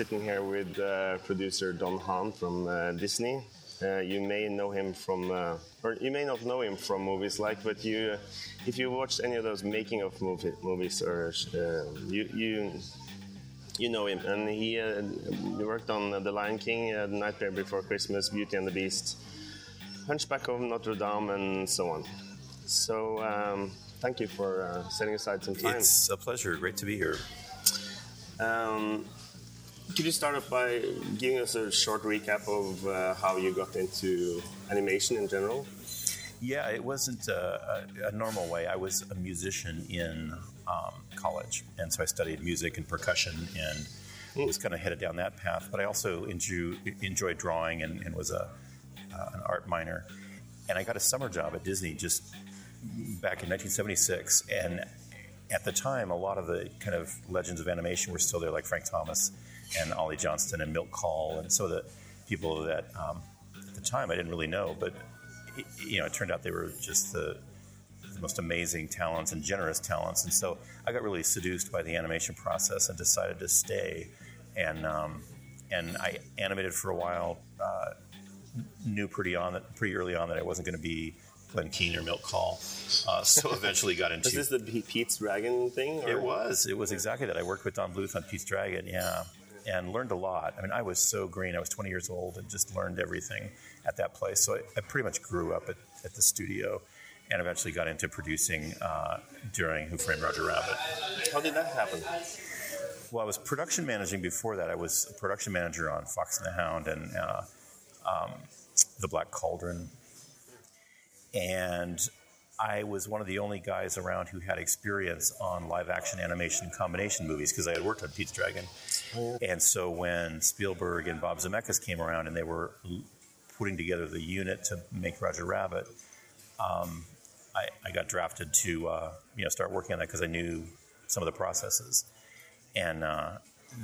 Sitting here with uh, producer Don Hahn from uh, Disney. Uh, you may know him from, uh, or you may not know him from movies like, but you, if you watched any of those making of movie, movies, or uh, you, you, you know him, and he uh, worked on The Lion King, uh, Nightmare Before Christmas, Beauty and the Beast, Hunchback of Notre Dame, and so on. So um, thank you for uh, setting aside some time. It's a pleasure. Great to be here. Um, could you start off by giving us a short recap of uh, how you got into animation in general? Yeah, it wasn't a, a, a normal way. I was a musician in um, college, and so I studied music and percussion and was kind of headed down that path. But I also enjoy, enjoyed drawing and, and was a, uh, an art minor. And I got a summer job at Disney just back in 1976. And at the time, a lot of the kind of legends of animation were still there, like Frank Thomas and Ollie Johnston and Milt Kahl, and some of the people that um, at the time I didn't really know, but it, you know, it turned out they were just the, the most amazing talents and generous talents. And so I got really seduced by the animation process and decided to stay. And um, and I animated for a while. Uh, knew pretty on that pretty early on that I wasn't going to be Glenn Keane or Milt Kahl. Uh, so eventually got into. Is this the Pete's Dragon thing? It was. It was exactly that. I worked with Don Bluth on Pete's Dragon, yeah, and learned a lot. I mean, I was so green. I was 20 years old and just learned everything at that place. So I, I pretty much grew up at, at the studio and eventually got into producing uh, during Who Framed Roger Rabbit. How did that happen? Well, I was production managing before that. I was a production manager on Fox and the Hound and uh, um, The Black Cauldron. And I was one of the only guys around who had experience on live action animation combination movies because I had worked on Pete's Dragon. And so when Spielberg and Bob Zemeckis came around and they were putting together the unit to make Roger Rabbit, um, I, I got drafted to uh, you know start working on that because I knew some of the processes, and uh,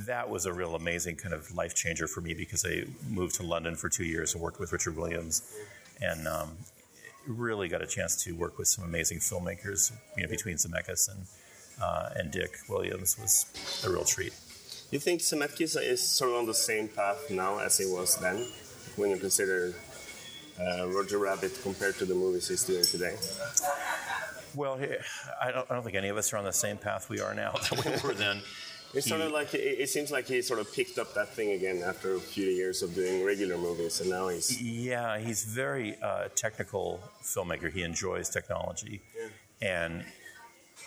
that was a real amazing kind of life changer for me because I moved to London for two years and worked with Richard Williams, and um, really got a chance to work with some amazing filmmakers. You know, between Zemeckis and uh, and Dick Williams was a real treat. Do you think Zemeckis is sort of on the same path now as he was then, when you consider uh, Roger Rabbit compared to the movies he's doing today? Well, I don't, I don't think any of us are on the same path we are now that we were then. Sort of like it, it seems like he sort of picked up that thing again after a few years of doing regular movies, and now he's Yeah, he's very uh, technical filmmaker. He enjoys technology, and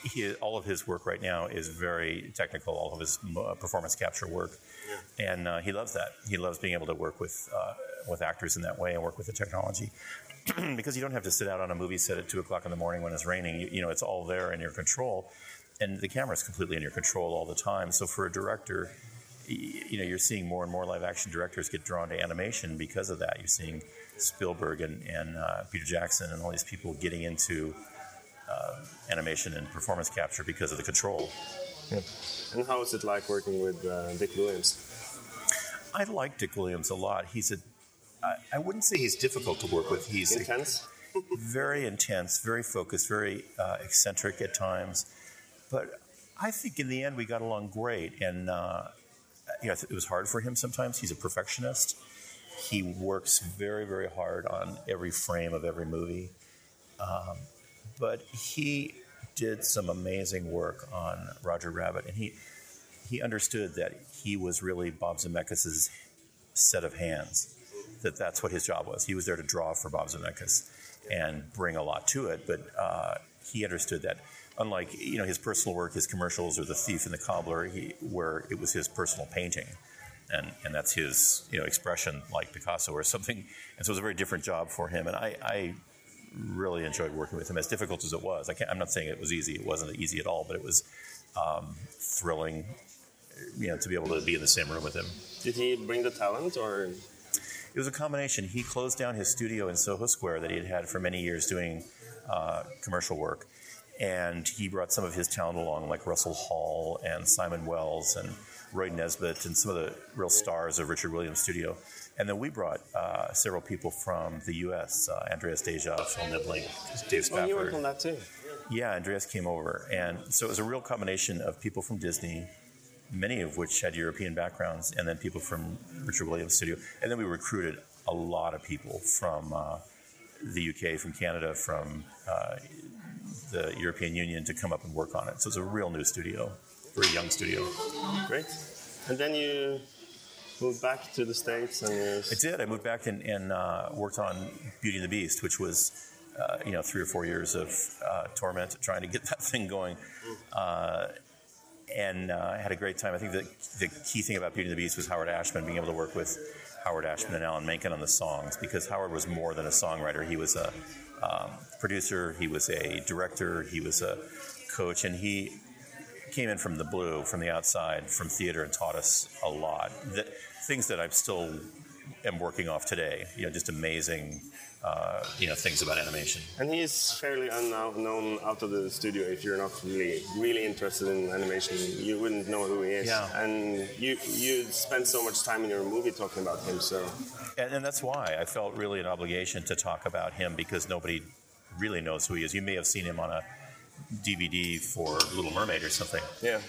he, all of his work right now is very technical. All of his uh, performance capture work, and uh, he loves that. He loves being able to work with uh, with actors in that way and work with the technology. because you don't have to sit out on a movie set at two o'clock in the morning when it's raining. You, you know, it's all there in your control, and the camera is completely in your control all the time. So for a director, you know, you're seeing more and more live action directors get drawn to animation because of that. You're seeing Spielberg and, and uh, Peter Jackson and all these people getting into uh, animation and performance capture because of the control. And how is it like working with uh, Dick Williams? I like Dick Williams a lot. He's a, I, I wouldn't say he's difficult to work with. He's Intense? very intense, very focused, very uh, eccentric at times. But I think in the end we got along great. And uh, you know, it was hard for him sometimes. He's a perfectionist. He works very, very hard on every frame of every movie. Um, but he did some amazing work on Roger Rabbit, and he he understood that he was really Bob Zemeckis' set of hands. That that's what his job was. He was there to draw for Bob Zemeckis and bring a lot to it. But uh, he understood that unlike you know his personal work, his commercials, or The Thief and the Cobbler, he, where it was his personal painting, and and that's his you know expression like Picasso or something. And so it was a very different job for him. And I, I really enjoyed working with him, as difficult as it was. I can't, I'm not saying it was easy; it wasn't easy at all, but it was um, thrilling, you know, to be able to be in the same room with him. Did he bring the talent, or It was a combination. He closed down his studio in Soho Square that he had had for many years doing uh, commercial work, and he brought some of his talent along, like Russell Hall and Simon Wells and Roy Nesbitt and some of the real stars of Richard Williams' studio. And then we brought uh, several people from the U.S. Uh, Andreas Deja, Phil Nibbelink, Dave oh, you worked on that too? Yeah, Andreas came over, and so it was a real combination of people from Disney, many of which had European backgrounds, and then people from Richard Williams' studio, and then we recruited a lot of people from uh, the UK, from Canada, from uh, the European Union to come up and work on it. So it's a real new studio, very young studio. Great. And then you moved back to the states, and you I did. I moved back and, and uh, worked on Beauty and the Beast, which was, uh, you know, three or four years of uh, torment trying to get that thing going. Uh, and uh, I had a great time. I think the, the key thing about Beauty and the Beast was Howard Ashman, being able to work with Howard Ashman and Alan Menken on the songs, because Howard was more than a songwriter. He was a um, producer, he was a director, he was a coach, and he came in from the blue, from the outside, from theater, and taught us a lot. That, things that I'm still am working off today. You know, just amazing, uh, you know, things about animation. And he's fairly unknown out of the studio. If you're not really really interested in animation, you wouldn't know who he is. Yeah. And you you spend so much time in your movie talking about him. So And, and that's why I felt really an obligation to talk about him because nobody really knows who he is. You may have seen him on a DVD for Little Mermaid or something, yeah,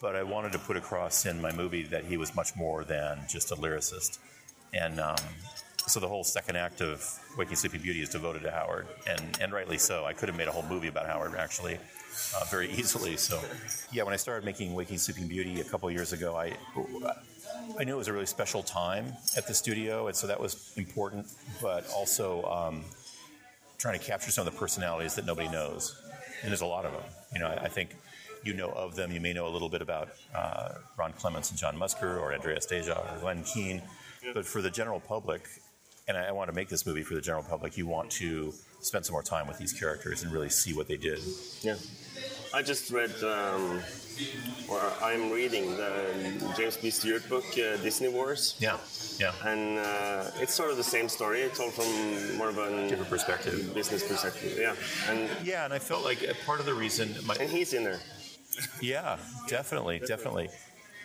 but I wanted to put across in my movie that he was much more than just a lyricist. And um, so the whole second act of Waking Sleeping Beauty is devoted to Howard, and, and rightly so. I could have made a whole movie about Howard, actually, uh, very easily. So, yeah, when I started making Waking Sleeping Beauty a couple years ago, I, I knew it was a really special time at the studio, and so that was important, but also um, trying to capture some of the personalities that nobody knows. And there's a lot of them. You know, I, I think you know of them. You may know a little bit about uh, Ron Clements and John Musker, or Andreas Deja, or Glenn Keane. But for the general public, and I, I want to make this movie for the general public, you want to spend some more time with these characters and really see what they did. yeah. I just read, um, or I'm reading the James B. Stewart book, uh, Disney Wars. Yeah, yeah. And uh, it's sort of the same story, told from more of a Different perspective. business perspective. Yeah, and Yeah, and I felt like part of the reason my, and he's in there. Yeah, definitely, definitely.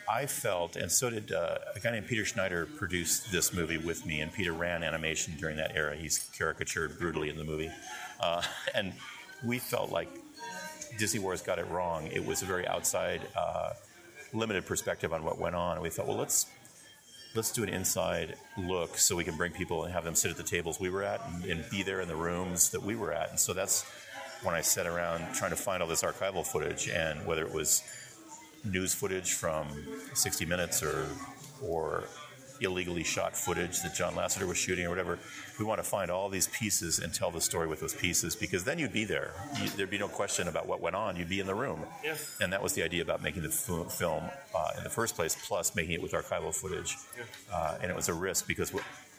I felt, and so did uh, a guy named Peter Schneider produced this movie with me, and Peter ran animation during that era. He's caricatured brutally in the movie. Uh, and we felt like Disney Wars got it wrong. It was a very outside, uh, limited perspective on what went on. And we thought, well, let's let's do an inside look so we can bring people and have them sit at the tables we were at and, and be there in the rooms that we were at. And so that's when I sat around trying to find all this archival footage, and whether it was news footage from 60 Minutes or or illegally shot footage that John Lasseter was shooting or whatever. We want to find all these pieces and tell the story with those pieces because then you'd be there. You, there'd be no question about what went on. You'd be in the room. Yeah. And that was the idea about making the f- film uh, in the first place, plus making it with archival footage. Uh, and it was a risk because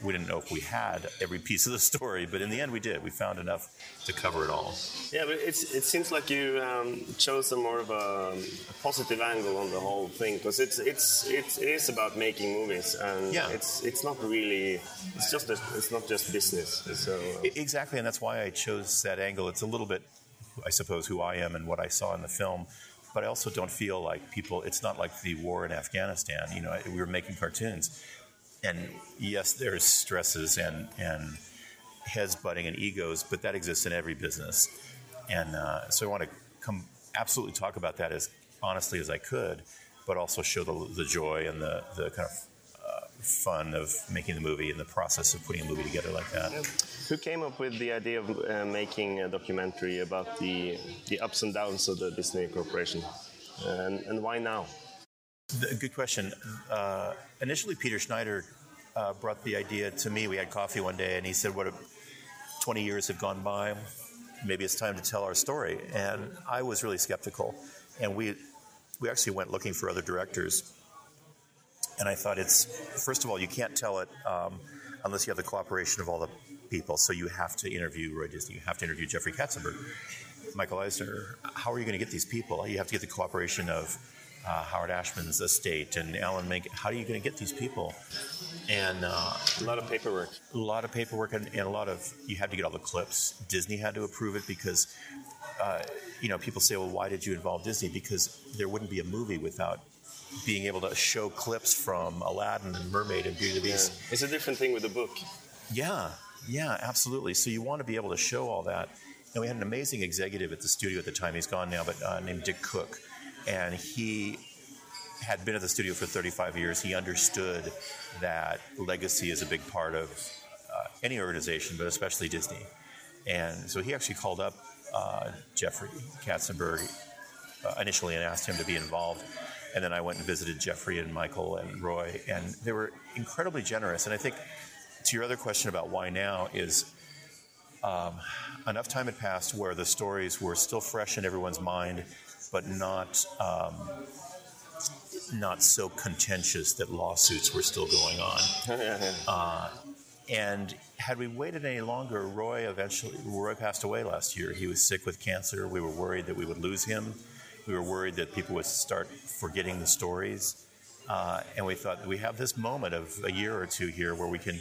we, didn't know if we had every piece of the story, but in the end we did. We found enough to cover it all. Yeah, but it's, it seems like you um, chose a more of a, a positive angle on the whole thing because it's it's it's it is about making movies and Yeah. it's it's not really it's just a, it's not just business. So uh, Exactly, and that's why I chose that angle. It's a little bit, I suppose, who I am and what I saw in the film. But I also don't feel like people. It's not like the war in Afghanistan. You know, we were making cartoons, and yes, there's stresses and and heads butting and egos, but that exists in every business. And uh, so I want to come absolutely talk about that as honestly as I could, but also show the, the joy and the the kind of uh, fun of making the movie and the process of putting a movie together like that. who came up with the idea of uh, making a documentary about the the ups and downs of the Disney Corporation, and, and why now? The- Good question. Uh, initially, Peter Schneider uh, brought the idea to me. We had coffee one day, and he said, "What? a- Twenty years have gone by, maybe it's time to tell our story. And I was really skeptical. And we, we actually went looking for other directors. And I thought it's, first of all, you can't tell it um, unless you have the cooperation of all the people. So you have to interview Roy Disney, you have to interview Jeffrey Katzenberg, Michael Eisner. How are you going to get these people? You have to get the cooperation of uh, Howard Ashman's estate and Alan Menken. How are you going to get these people? And uh, A lot of paperwork. a lot of paperwork and, and a lot of you had to get all the clips. Disney had to approve it because uh, you know people say, well, why did you involve Disney? Because there wouldn't be a movie without being able to show clips from Aladdin and Mermaid and Beauty and the Yeah. Beast. It's a different thing with the book. Yeah, yeah, absolutely. So you want to be able to show all that. And we had an amazing executive at the studio at the time. He's gone now, but uh, named Dick Cook, and he had been at the studio for 35 years. He understood that legacy is a big part of uh, any organization, but especially Disney. And so he actually called up uh, Jeffrey Katzenberg uh, initially and asked him to be involved. And then I went and visited Jeffrey and Michael and Roy, and they were incredibly generous. And I think to your other question about why now is um, enough time had passed where the stories were still fresh in everyone's mind, but not um, not so contentious that lawsuits were still going on. Uh, and had we waited any longer, Roy eventually Roy passed away last year. He was sick with cancer. We were worried that we would lose him. We were worried that people would start forgetting the stories. Uh, and we thought we have this moment of a year or two here where we can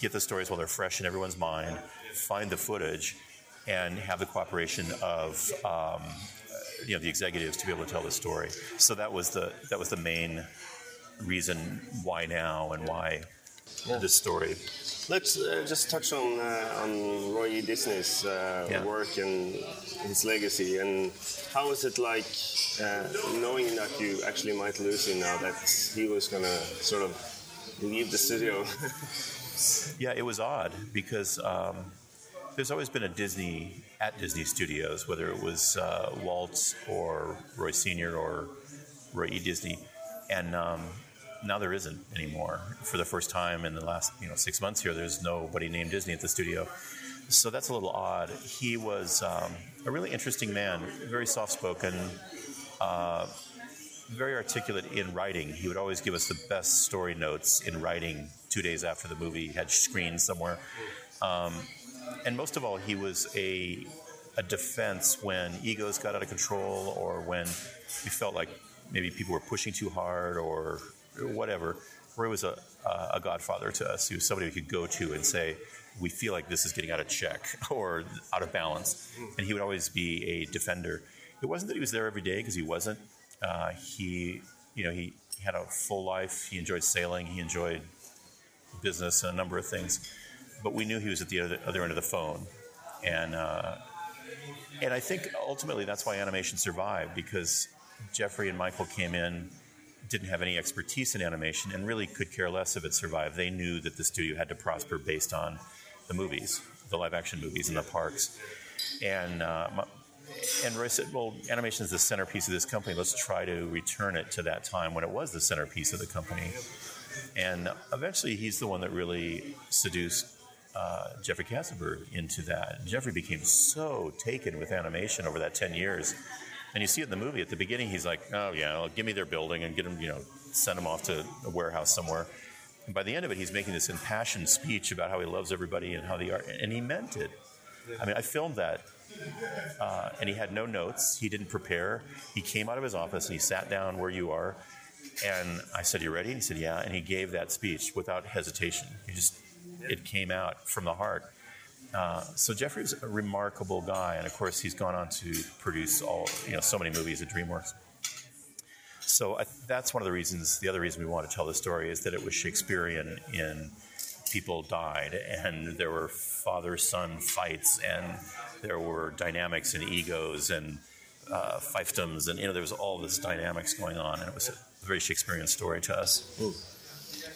get the stories while they're fresh in everyone's mind, find the footage, and have the cooperation of um, you know the executives to be able to tell the story. So that was the that was the main reason why now and why this story. Let's uh, just touch on uh, on Roy E. Disney's uh, Yeah. work and his legacy, and how is it like uh, knowing that you actually might lose him now that he was gonna sort of leave the studio? Yeah, it was odd because um, there's always been a Disney at Disney Studios, whether it was uh, Walt or Roy Senior or Roy E. Disney, and um, now there isn't anymore. For the first time in the last you know six months here, there's nobody named Disney at the studio. So that's a little odd. He was um, a really interesting man, very soft spoken, very articulate in writing. He would always give us the best story notes in writing two days after the movie had screened somewhere. Um, and most of all, he was a, a defense when egos got out of control or when we felt like maybe people were pushing too hard or whatever. Roy was a, a godfather to us. He was somebody we could go to and say, we feel like this is getting out of check or out of balance. And he would always be a defender. It wasn't that he was there every day because he wasn't. Uh, he, you know, he had a full life. He enjoyed sailing. He enjoyed business and a number of things. But we knew he was at the other, other end of the phone, and uh, and I think ultimately that's why animation survived because Jeffrey and Michael came in, didn't have any expertise in animation, and really could care less if it survived. They knew that the studio had to prosper based on the movies, the live action movies in the parks, and. Uh, my, and Roy said, "Well, animation is the centerpiece of this company. Let's try to return it to that time when it was the centerpiece of the company." And eventually, he's the one that really seduced uh, Jeffrey Katzenberg into that. Jeffrey became so taken with animation over that ten years, and you see it in the movie. At the beginning, he's like, "Oh yeah, well, give me their building and get them, you know, send them off to a warehouse somewhere." And by the end of it, he's making this impassioned speech about how he loves everybody and how the art, and he meant it. I mean, I filmed that uh, and he had no notes. He didn't prepare. He came out of his office and he sat down where you are. And I said, "You ready?" And he said, "Yeah." And he gave that speech without hesitation. He just it came out from the heart. Uh, so Jeffrey's a remarkable guy, and of course, he's gone on to produce all you know so many movies at DreamWorks. So I, that's one of the reasons. The other reason we want to tell the story is that it was Shakespearean in people died, and there were father-son fights, and there were dynamics and egos and uh, fiefdoms, and you know there was all this dynamics going on, and it was a very Shakespearean story to us.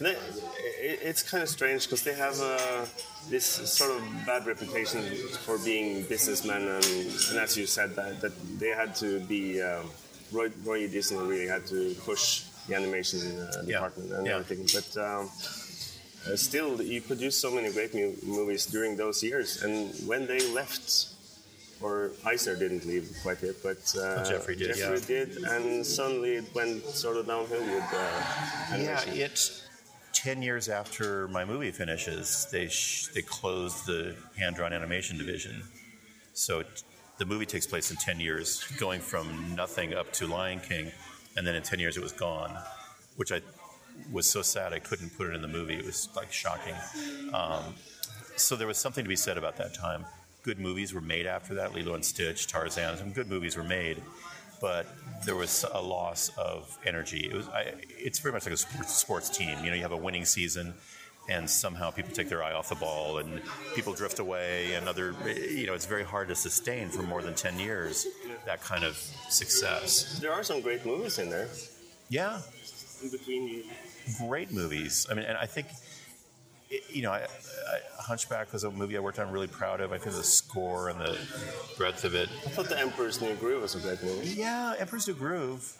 They, it, it's kind of strange because they have uh, this sort of bad reputation for being businessmen, and, and as you said, that, that they had to be. Um, Roy, Roy. Disney really had to push the animation uh, Yeah. department and Yeah. everything. But um, uh, still, you produced so many great mu- movies during those years, and when they left, or Eisner didn't leave quite yet, but uh, Jeffrey did, Jeffrey yeah. did, and suddenly it went sort of downhill with uh, Yeah, it. Ten years after my movie finishes, they sh- they closed the hand drawn animation division. So it, the movie takes place in ten years, going from nothing up to Lion King, and then in ten years it was gone, which I was so sad I couldn't put it in the movie. It was like shocking. Um, so there was something to be said about that time. Good movies were made after that. Lilo and Stitch, Tarzan, some good movies were made, but there was a loss of energy. It was. I, it's very much like a sports, sports team. You know, you have a winning season, and somehow people take their eye off the ball, and people drift away, and other. You know, it's very hard to sustain for more than ten years that kind of success. There are some great movies in there. Yeah, In between, great movies. I mean, and I think, it- you know, I, I, Hunchback was a movie I worked on. Really proud of. I think the score and the breadth of it. I thought The Emperor's New Groove was a great movie. Yeah, Emperor's New Groove.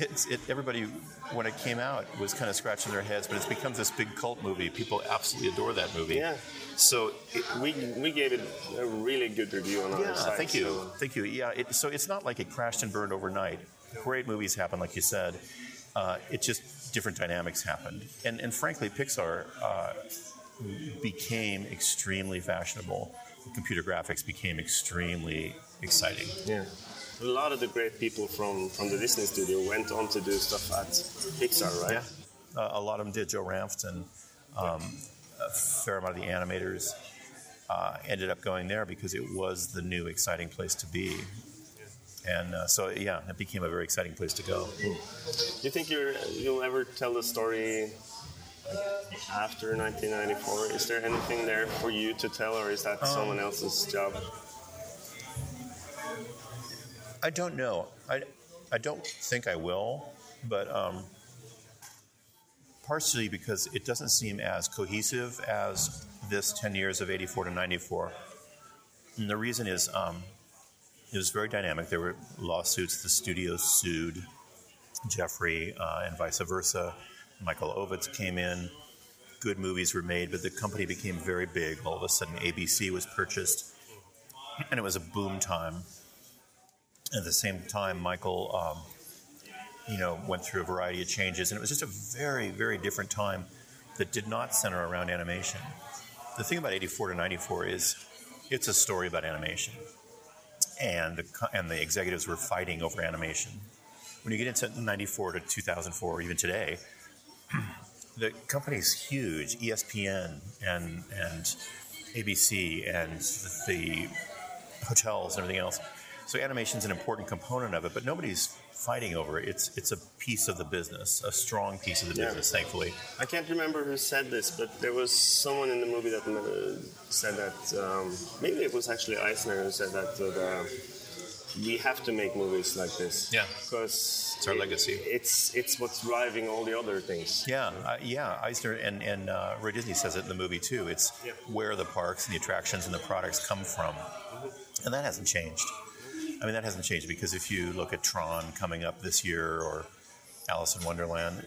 It's, it, everybody, when it came out, was kind of scratching their heads, but it's become this big cult movie. People absolutely adore that movie. Yeah. So, it, We we gave it a really good review on our yeah, site. thank you, so- thank you. Yeah, it, so it's not like it crashed and burned overnight. Great movies happen, like you said. Uh, it just different dynamics happened, and and frankly, Pixar uh, became extremely fashionable. Computer graphics became extremely exciting. Yeah. A lot of the great people from, from the Disney studio went on to do stuff at Pixar, right? Yeah, uh, a lot of them did. Joe Ranft and um, a fair amount of the animators uh, ended up going there because it was the new exciting place to be. And uh, so, yeah, it became a very exciting place to go. Do you think you're, you'll ever tell the story after 1994? Is there anything there for you to tell, or is that someone else's job? I don't know. I, I don't think I will, but um, partially because it doesn't seem as cohesive as this 10 years of 84 to 94. And the reason is um, it was very dynamic. There were lawsuits. The studio sued Jeffrey uh, and vice versa. Michael Ovitz came in. Good movies were made, but the company became very big. All of a sudden, ABC was purchased, and it was a boom time. At the same time, Michael, um, you know, went through a variety of changes, and it was just a very, very different time that did not center around animation. The thing about 84 to 94 is it's a story about animation, and the, and the executives were fighting over animation. When you get into 94 to 2004, even today, the company's huge, ESPN and and ABC and the hotels and everything else. So animation is an important component of it, but nobody's fighting over it. It's it's a piece of the business, a strong piece of the Yeah. business, thankfully. I can't remember who said this, but there was someone in the movie that uh, said that um, maybe it was actually Eisner who said that uh, the, we have to make movies like this. Yeah. because It's our legacy. It's it's what's driving all the other things. Yeah, uh, yeah. Eisner and, and uh, Roy Disney says it in the movie too. It's Yeah. where the parks and the attractions and the products come from, and that hasn't changed. I mean, that hasn't changed because if you look at Tron coming up this year or Alice in Wonderland,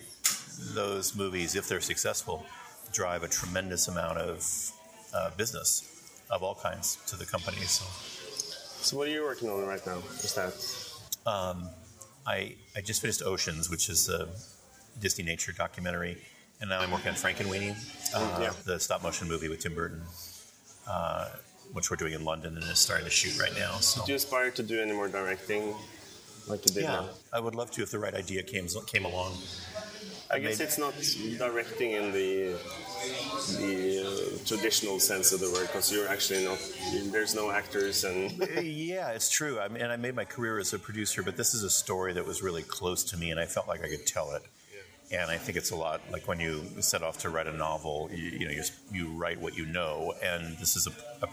those movies, if they're successful, drive a tremendous amount of uh, business of all kinds to the company. So So what are you working on right now? Is that I, I just finished Oceans, which is a Disneynature documentary, and now I'm working on Frankenweenie, uh, Yeah. the stop motion movie with Tim Burton, uh, which we're doing in London and is starting to shoot right now. So do you aspire to do any more directing, like you did yeah, now? I would love to if the right idea came came along. I guess made- it's not directing in the the uh, traditional sense of the word, because you're actually not. There's no actors and. yeah, it's true. I mean, and I made my career as a producer, but this is a story that was really close to me, and I felt like I could tell it. And I think it's a lot like when you set off to write a novel. You, you know, you, you write what you know, and this is a, a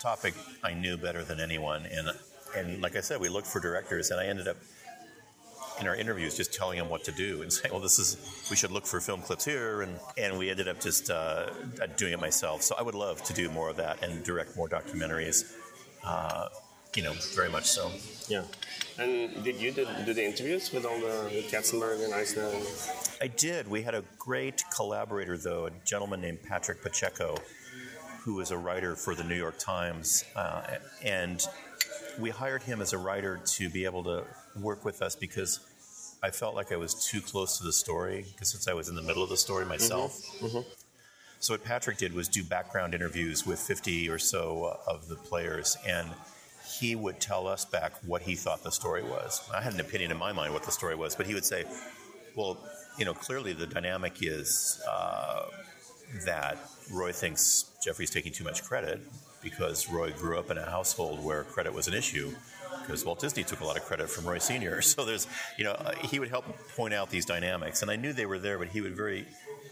topic I knew better than anyone. And and like I said, we looked for directors, and I ended up in our interviews just telling them what to do and saying, "Well, this is we should look for film clips here," and and we ended up just uh, doing it myself. So I would love to do more of that and direct more documentaries. Uh, you know, very much so. Yeah. And did you do, do the interviews with all the with Katzenberg and Eisner? I did. We had a great collaborator, though, a gentleman named Patrick Pacheco, who was a writer for the New York Times, uh, and we hired him as a writer to be able to work with us because I felt like I was too close to the story because since I was in the middle of the story myself. So what Patrick did was do background interviews with 50 or so of the players, and he would tell us back what he thought the story was. I had an opinion in my mind what the story was, but he would say, "Well, you know, clearly the dynamic is uh, that Roy thinks Jeffrey's taking too much credit because Roy grew up in a household where credit was an issue." Because Walt Disney took a lot of credit from Roy Senior, so there's, you know, he would help point out these dynamics, and I knew they were there, but he would very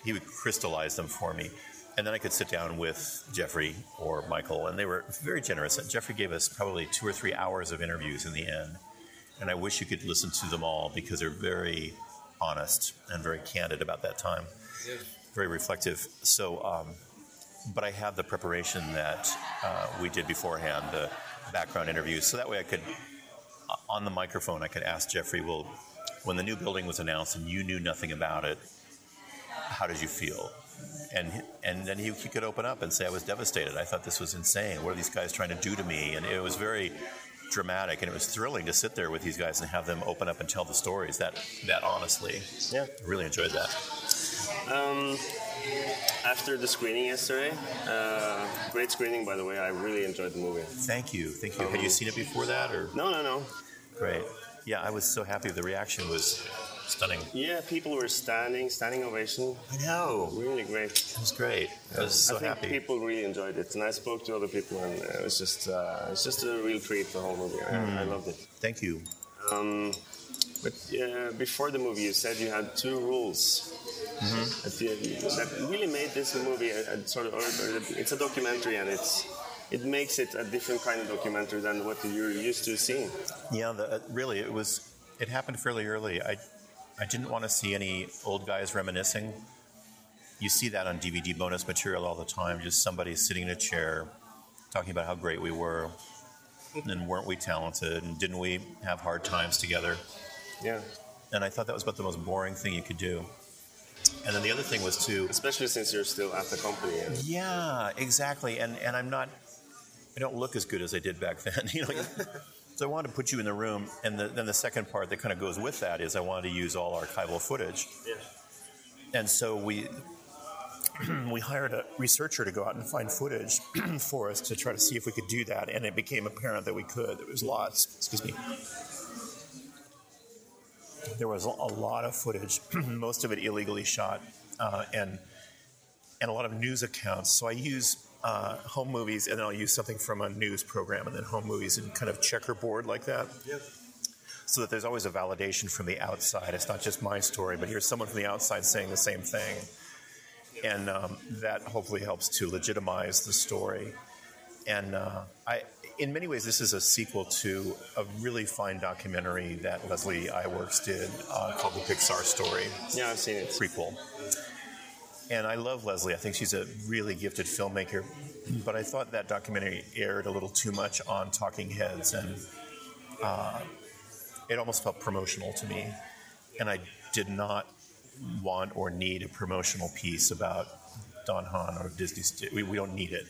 he would crystallize them for me. And then I could sit down with Jeffrey or Michael, and they were very generous. Jeffrey gave us probably two or three hours of interviews in the end. And I wish you could listen to them all because they're very honest and very candid about that time, very reflective. So, um, but I had the preparation that uh, we did beforehand, the background interviews. So that way I could, uh, on the microphone, I could ask Jeffrey, well, when the new building was announced and you knew nothing about it, how did you feel? And and then he, he could open up and say, I was devastated. I thought this was insane. What are these guys trying to do to me? And it was very dramatic, and it was thrilling to sit there with these guys and have them open up and tell the stories that that honestly. Yeah. I really enjoyed that. Um, after the screening yesterday, uh, great screening by the way. I really enjoyed the movie. Thank you, thank you. Had you seen it before that, or No, no, no. great? Yeah, I was so happy. The reaction was stunning. Yeah, people were standing, standing ovation. I know. Really great. It was great. I was so I think happy. people really enjoyed it, and I spoke to other people, and it was just uh, it's just a real treat. For the whole movie, I, Mm. I loved it. Thank you. Um, but uh, before the movie, you said you had two rules Mm-hmm. that, really made this movie a, a sort of. It's a documentary, and it's it makes it a different kind of documentary than what you're used to seeing. Yeah, the, uh, really, it was. It happened fairly early. I, I didn't want to see any old guys reminiscing. You see that on DVD bonus material all the time. Just somebody sitting in a chair, talking about how great we were, and weren't we talented, and didn't we have hard times together? Yeah, And I thought that was about the most boring thing you could do. And then the other thing was to especially since you're still at the company. And, Yeah, exactly. And and I'm not. I don't look as good as I did back then. You know. so I wanted to put you in the room, and the, then the second part that kind of goes with that is I wanted to use all archival footage. yeah. And so we we hired a researcher to go out and find footage for us to try to see if we could do that, and it became apparent that we could. There was lots. Excuse me. There was a lot of footage, most of it illegally shot, uh, and and a lot of news accounts. So I use uh, home movies, and then I'll use something from a news program, and then home movies, and kind of checkerboard like that Yep. so that there's always a validation from the outside. It's not just my story, but here's someone from the outside saying the same thing. And um, that hopefully helps to legitimize the story. And uh, I, in many ways, this is a sequel to a really fine documentary that Leslie Iwerks did uh, called The Pixar Story Yeah, I've seen it. prequel. And I love Leslie. I think she's a really gifted filmmaker. But I thought that documentary aired a little too much on talking heads, and uh, it almost felt promotional to me. And I did not want or need a promotional piece about Don Hahn or Disney. We, we don't need it.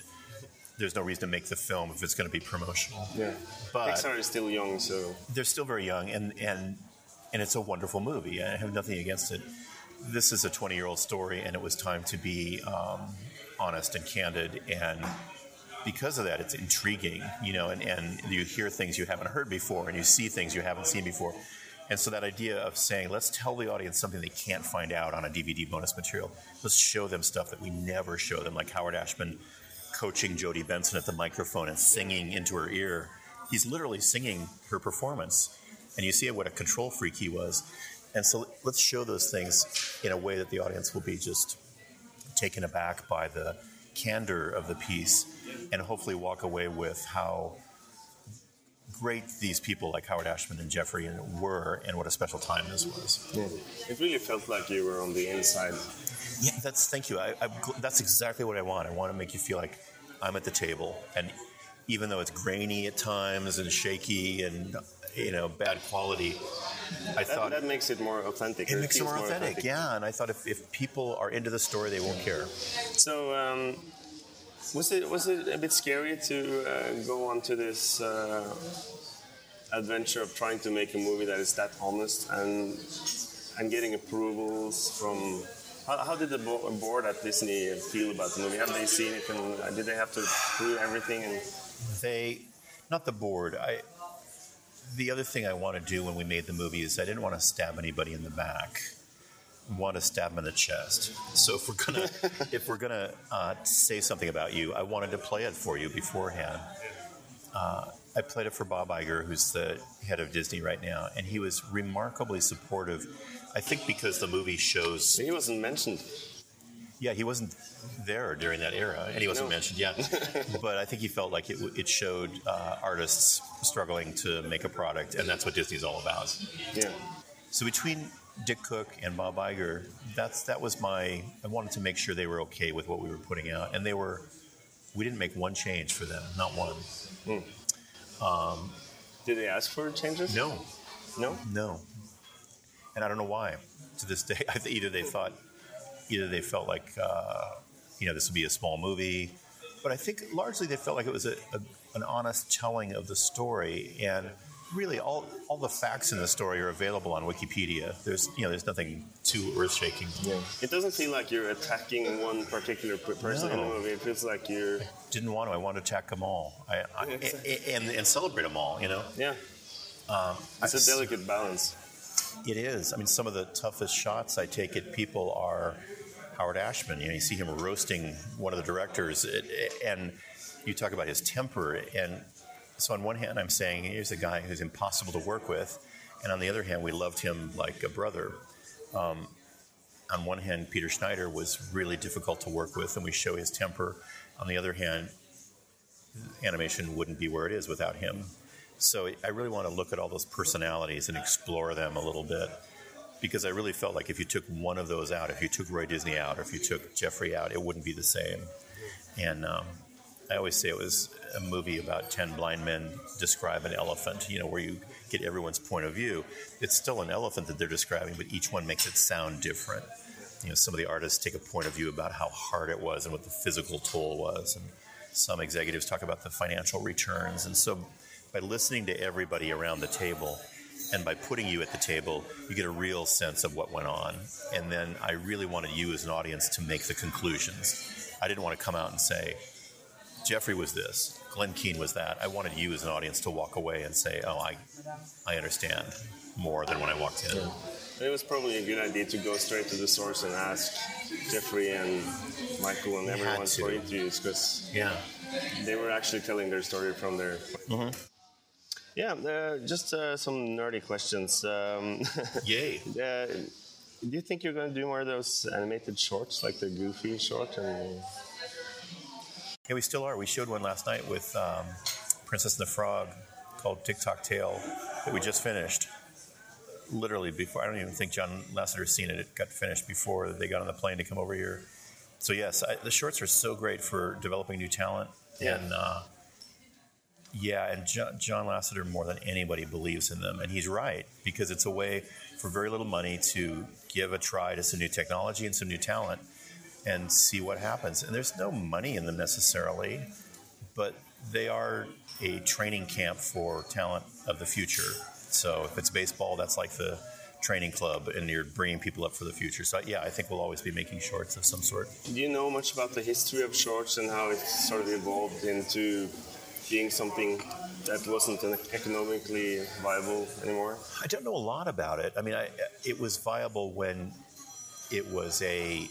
There's no reason to make the film if it's going to be promotional. Yeah, But- Pixar is still young, so they're still very young, and and and it's a wonderful movie. I have nothing against it. This is a 20 year old story, and it was time to be um, honest and candid, and because of that, it's intriguing, you know, and, and you hear things you haven't heard before, and you see things you haven't seen before. And so that idea of saying, let's tell the audience something they can't find out on a DVD bonus material. Let's show them stuff that we never show them, like Howard Ashman coaching Jodi Benson at the microphone and singing into her ear. He's literally singing her performance. And you see what a control freak he was. And so let's show those things in a way that the audience will be just taken aback by the candor of the piece and hopefully walk away with how great these people like Howard Ashman and Jeffrey were and what a special time this was. it really felt like you were on the inside. Yeah, that's thank you. I, I, that's exactly what I want. I want to make you feel like I'm at the table, and even though it's grainy at times and shaky and you know bad quality, I That, thought that makes it more authentic. it makes it more authentic. Yeah, and I thought if, if people are into the story, they won't care. So, um, Was it was it a bit scary to uh, go onto this uh, adventure of trying to make a movie that is that honest and and getting approvals from? How, how did the bo- board at Disney feel about the movie? Have they seen it and uh, did they have to prove everything? And They, not the board. I. The other thing I want to do when we made the movie is I didn't want to stab anybody in the back. Want to stab him in the chest. So if we're gonna if we're gonna uh, say something about you, I wanted to play it for you beforehand. Uh, I played it for Bob Iger, who's the head of Disney right now, and he was remarkably supportive. I think because the movie shows he wasn't mentioned. Yeah, he wasn't there during that era, and he wasn't No. mentioned yet. but I think he felt like it, it showed uh, artists struggling to make a product, and that's what Disney's all about. Yeah. So between Dick Cook and Bob Iger, that's that was my. I wanted to make sure they were okay with what we were putting out, and they were. We didn't make one change for them, not one. Did they ask for changes? No, No. no. And I don't know why. To this day, either they thought, either they felt like, uh, you know, this would be a small movie, but I think largely they felt like it was a, a, an honest telling of the story, and really all all the facts in the story are available on Wikipedia. There's you know, there's nothing too earth shaking. It doesn't feel like you're attacking one particular person in the No. movie. It feels like you're. Didn't want to. I wanted to attack them all, I, I, exactly. and, and celebrate them all. You know. Yeah. Um, it's a delicate balance. It is. I mean, some of the toughest shots I take at people are Howard Ashman. You know, you see him roasting one of the directors, and you talk about his temper. And so, on one hand, I'm saying here's a guy who's impossible to work with, and on the other hand, we loved him like a brother. Um, on one hand, Peter Schneider was really difficult to work with, and we show his temper. On the other hand, animation wouldn't be where it is without him. So I really want to look at all those personalities and explore them a little bit because I really felt like if you took one of those out, if you took Roy Disney out, or if you took Jeffrey out, it wouldn't be the same. And um, I always say it was a movie about 10 blind men describe an elephant, you know, where you get everyone's point of view. It's still an elephant that they're describing, but each one makes it sound different. You know, some of the artists take a point of view about how hard it was and what the physical toll was. And some executives talk about the financial returns. And so by listening to everybody around the table and by putting you at the table, you get a real sense of what went on. And then I really wanted you as an audience to make the conclusions. I didn't want to come out and say, Jeffrey was this, Glenn Keane was that. I wanted you as an audience to walk away and say, oh, I, I understand more than when I walked in. It was probably a good idea to go straight to the source and ask Jeffrey and Michael and everyone for interviews because Yeah. they were actually telling their story from their. Yeah, uh, just uh, some nerdy questions. Um, Yay. uh, do you think you're going to do more of those animated shorts, like the Goofy short? And Yeah, we still are. We showed one last night with um, Princess and the Frog called Tick Tock Tale that we just finished. Literally before, I don't even think John Lasseter's seen it. It got finished before they got on the plane to come over here. So yes, I, the shorts are so great for developing new talent. Yeah. And uh, yeah, and John, John Lasseter more than anybody believes in them, and he's right because it's a way for very little money to give a try to some new technology and some new talent and see what happens. And there's no money in them necessarily, but they are a training camp for talent of the future. So if it's baseball, that's like the training club, and you're bringing people up for the future. So yeah, I think we'll always be making shorts of some sort. do you know much about the history of shorts and how it sort of evolved into being something that wasn't economically viable anymore? I don't know a lot about it. I mean, I, it was viable when it was a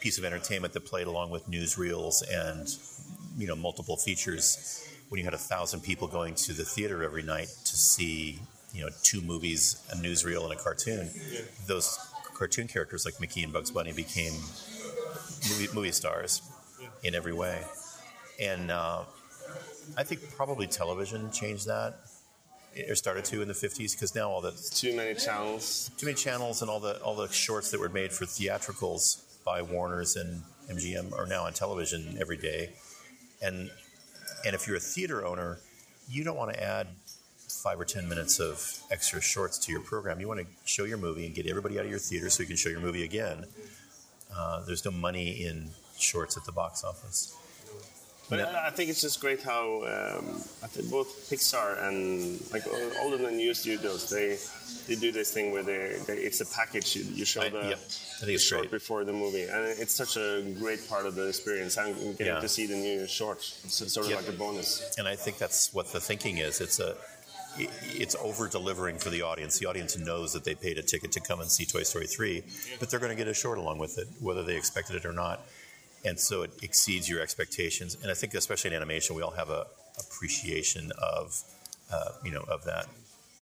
piece of entertainment that played along with newsreels and you know multiple features. When you had a thousand people going to the theater every night to see you know two movies, a newsreel, and a cartoon, those cartoon characters like Mickey and Bugs Bunny became movie, movie stars in every way. And uh, I think probably television changed that. It started to in the 50s because now all the Too many channels. too many channels and all the all the shorts that were made for theatricals by Warner's and MGM are now on television every day. And and if you're a theater owner, you don't want to add five or ten minutes of extra shorts to your program. You want to show your movie and get everybody out of your theater so you can show your movie again. Uh, there's no money in shorts at the box office. But No. I I think it's just great how um, I think both Pixar and like all of the new studios they they do this thing where they, they it's a package. You, you show I- the, yep. I think the short great. before the movie, and it's such a great part of the experience. I'm getting Yeah. to see the new short. It's sort of like a bonus. and I think that's what the thinking is. It's a it's over delivering for the audience. The audience knows that they paid a ticket to come and see Toy Story 3, but they're going to get a short along with it, whether they expected it or not. And so it exceeds your expectations. And I think, especially in animation, we all have a appreciation of, uh, you know, of that.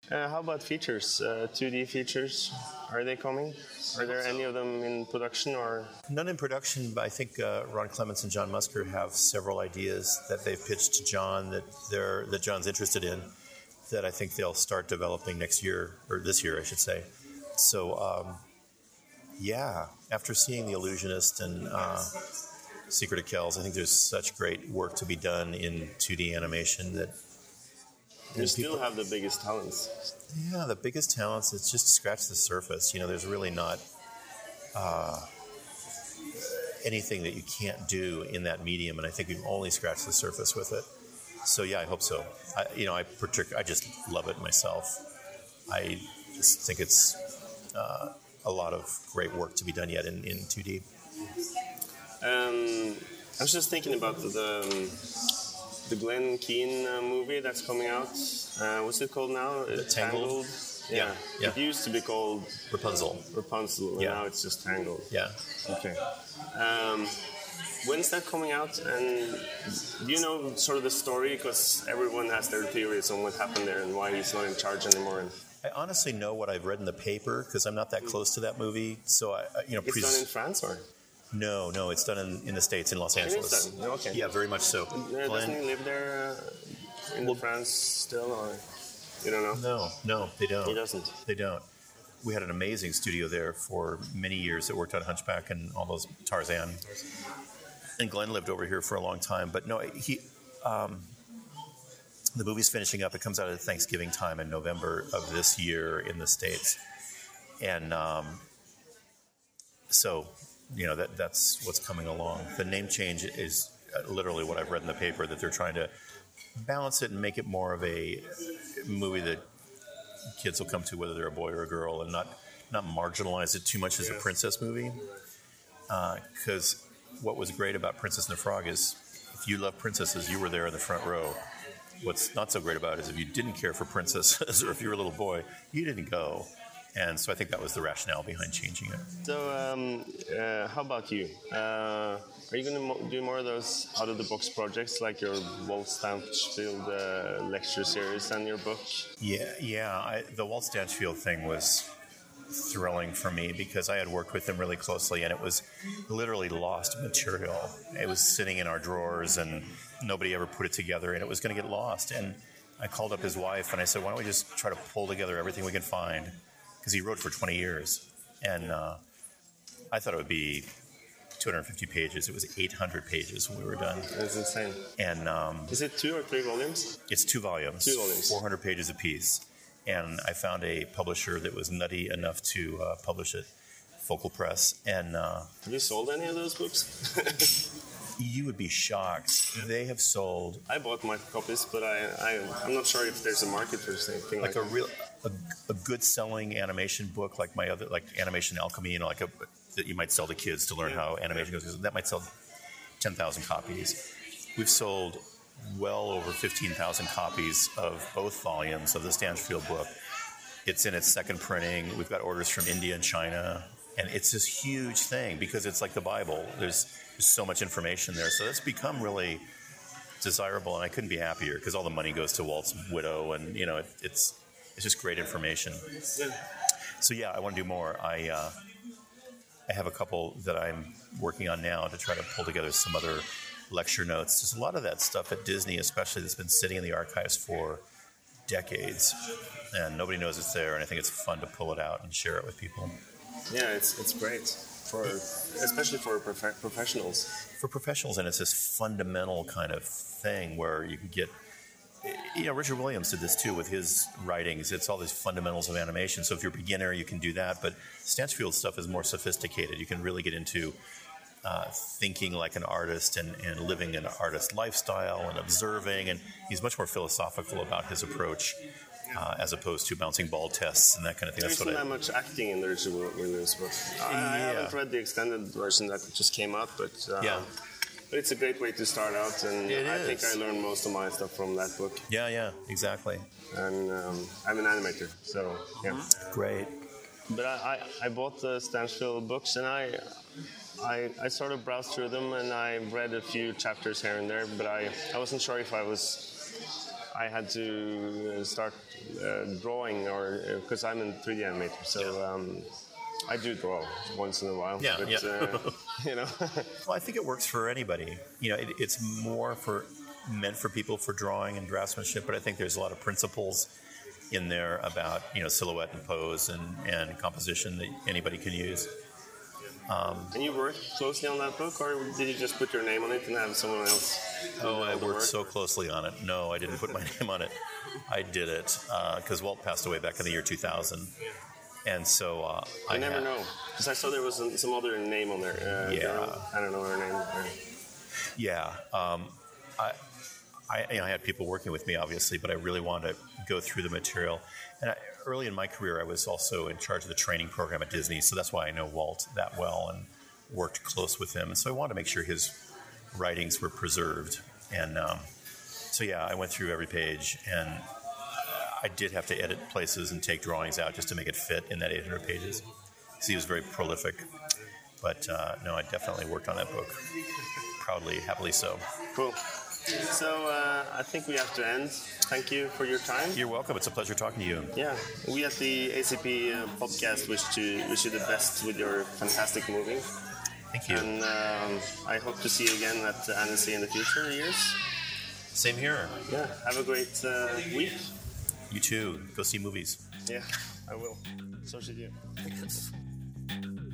Uh, how about features? Uh, 2D features? Are they coming? Are there any of them in production or? None in production, but I think uh, Ron Clements and John Musker have several ideas that they've pitched to John that they're that John's interested in. That I think they'll start developing next year or this year, I should say. So, um, yeah, after seeing The Illusionist and uh, Secret of Kells, I think there's such great work to be done in 2D animation that You still have the biggest talents. Yeah, the biggest talents It's just scratch the surface. You know, there's really not uh, anything that you can't do in that medium, and I think we've only scratched the surface with it. So yeah, I hope so. I, you know, I partic- I just love it myself. I just think it's uh, a lot of great work to be done yet in, in 2D. Um, I was just thinking about the the, um, the Glen Keane uh, movie that's coming out. Uh, what's it called now? Uh, Tangled? Yeah. Yeah, yeah. It used to be called Rapunzel. Rapunzel, and Yeah. now it's just Tangled. Yeah. Okay. Um, when's that coming out? And do you know sort of the story? Because everyone has their theories on what happened there and why he's not in charge anymore. And I honestly know what I've read in the paper because I'm not that close to that movie. So I, you know, it's pres- done in France, or No, no, it's done in, in the States, in Los Angeles. done? Okay. Yeah, very much so. uh, doesn't he live there uh, in Well- France still, or you don't know? No, no, they don't. He doesn't. They don't. We had an amazing studio there for many years that worked on Hunchback and all those Tarzan. And Glen lived over here for a long time, but no, he. Um, the movie's finishing up. It comes out at Thanksgiving time in November of this year in the states, and um, so you know that that's what's coming along. The name change is uh, literally what I've read in the paper that they're trying to balance it and make it more of a movie that kids will come to whether they're a boy or a girl and not not marginalize it too much as a princess movie because what was great about princess and the frog is if you love princesses you were there in the front row what's not so great about it is if you didn't care for princesses or if you were a little boy you didn't go and so i think that was the rationale behind changing it So, um, uh, how about you? Uh, are you going to mo- do more of those out of the box projects like your Walt Stanchfield uh, lecture series and your book? Yeah, yeah. I, the Walt Stanchfield thing was thrilling for me because I had worked with him really closely, and it was literally lost material. It was sitting in our drawers, and nobody ever put it together, and it was going to get lost. And I called up his wife, and I said, "Why don't we just try to pull together everything we can find?" Because he wrote for 20 years, and uh, I thought it would be 250 pages. It was 800 pages when we were done, That's insane. and um, Is it two or three volumes? it's two volumes, Two volumes. 400 pages apiece. And I found a publisher that was nutty enough to uh, publish it, Focal Press. And uh, Have you sold any of those books? you would be shocked. They have sold I bought my copies, but I, I I'm not sure if there's a market for something like, like a that. real a, a good selling animation book, like my other like Animation Alchemy, you know, like a that you might sell to kids to learn how animation goes. That might sell 10,000 copies. We've sold well over 15,000 copies of both volumes of the Stanchfield book. It's in its second printing. We've got orders from India and China, and it's this huge thing because it's like the Bible. There's, so much information there, so it's become really desirable, and I couldn't be happier because all the money goes to Walt's widow, and you know it, it's it's just great information. So yeah, I want to do more. I uh, I have a couple that I'm working on now to try to pull together some other lecture notes. There's a lot of that stuff at Disney, especially that's been sitting in the archives for decades, and nobody knows it's there. And I think it's fun to pull it out and share it with people. Yeah, it's it's great for especially for prof- professionals. for professionals, and it's this fundamental kind of thing where you can get. You know, Richard Williams did this too with his writings. It's all these fundamentals of animation. So if you're a beginner, you can do that. But Stanchfield's stuff is more sophisticated. You can really get into uh, thinking like an artist and, and living an artist lifestyle and observing. And he's much more philosophical about his approach uh, as opposed to bouncing ball tests and that kind of thing. There That's isn't what I. that much acting in the Richard Williams book. I, I Yeah. haven't read the extended version that just came out, but uh, Yeah. but it's a great way to start out, and It I think. I learned most of my stuff from that book. Yeah, yeah, exactly. And um, I'm an animator, so yeah. Great. But I, I, I bought the Stanchfield books, and I, I I sort of browsed through them, and I read a few chapters here and there, but I, I wasn't sure if I was. I had to uh, start uh, drawing, or because I'm a 3D animator, so um, I do draw once in a while. Yeah, but, yeah. Uh, you know, Well, I think it works for anybody. You know, it, it's more for meant for people for drawing and draftsmanship, but I think there's a lot of principles in there about you know silhouette and pose and, and composition that anybody can use. And you worked closely on that book, or did you just put your name on it and have someone else? Oh, I worked work? so closely on it. No, I didn't put my name on it. I did it because Walt passed away back in the year 2000, and so uh, I I never had- know because I saw there was some, some other name on there. Uh, Yeah. girl. I don't know her name. Uh, Yeah, um, I, I, you know, I had people working with me, obviously, but I really wanted to go through the material. And I, early in my career, I was also in charge of the training program at Disney, so that's why I know Walt that well and worked close with him. So I wanted to make sure his writings were preserved. And um, so, yeah, I went through every page, and I did have to edit places and take drawings out just to make it fit in that 800 pages. So he was very prolific. But uh, no, I definitely worked on that book proudly, happily so. Cool. So uh, I think we have to end. Thank you for your time. You're welcome. It's a pleasure talking to you. Yeah, we at the ACP uh, podcast wish to wish you the best with your fantastic movie, Thank you. and um, I hope to see you again at Annecy in the future years. Same here. Yeah, have a great uh, week. You too. Go see movies. Yeah, I will. So should you.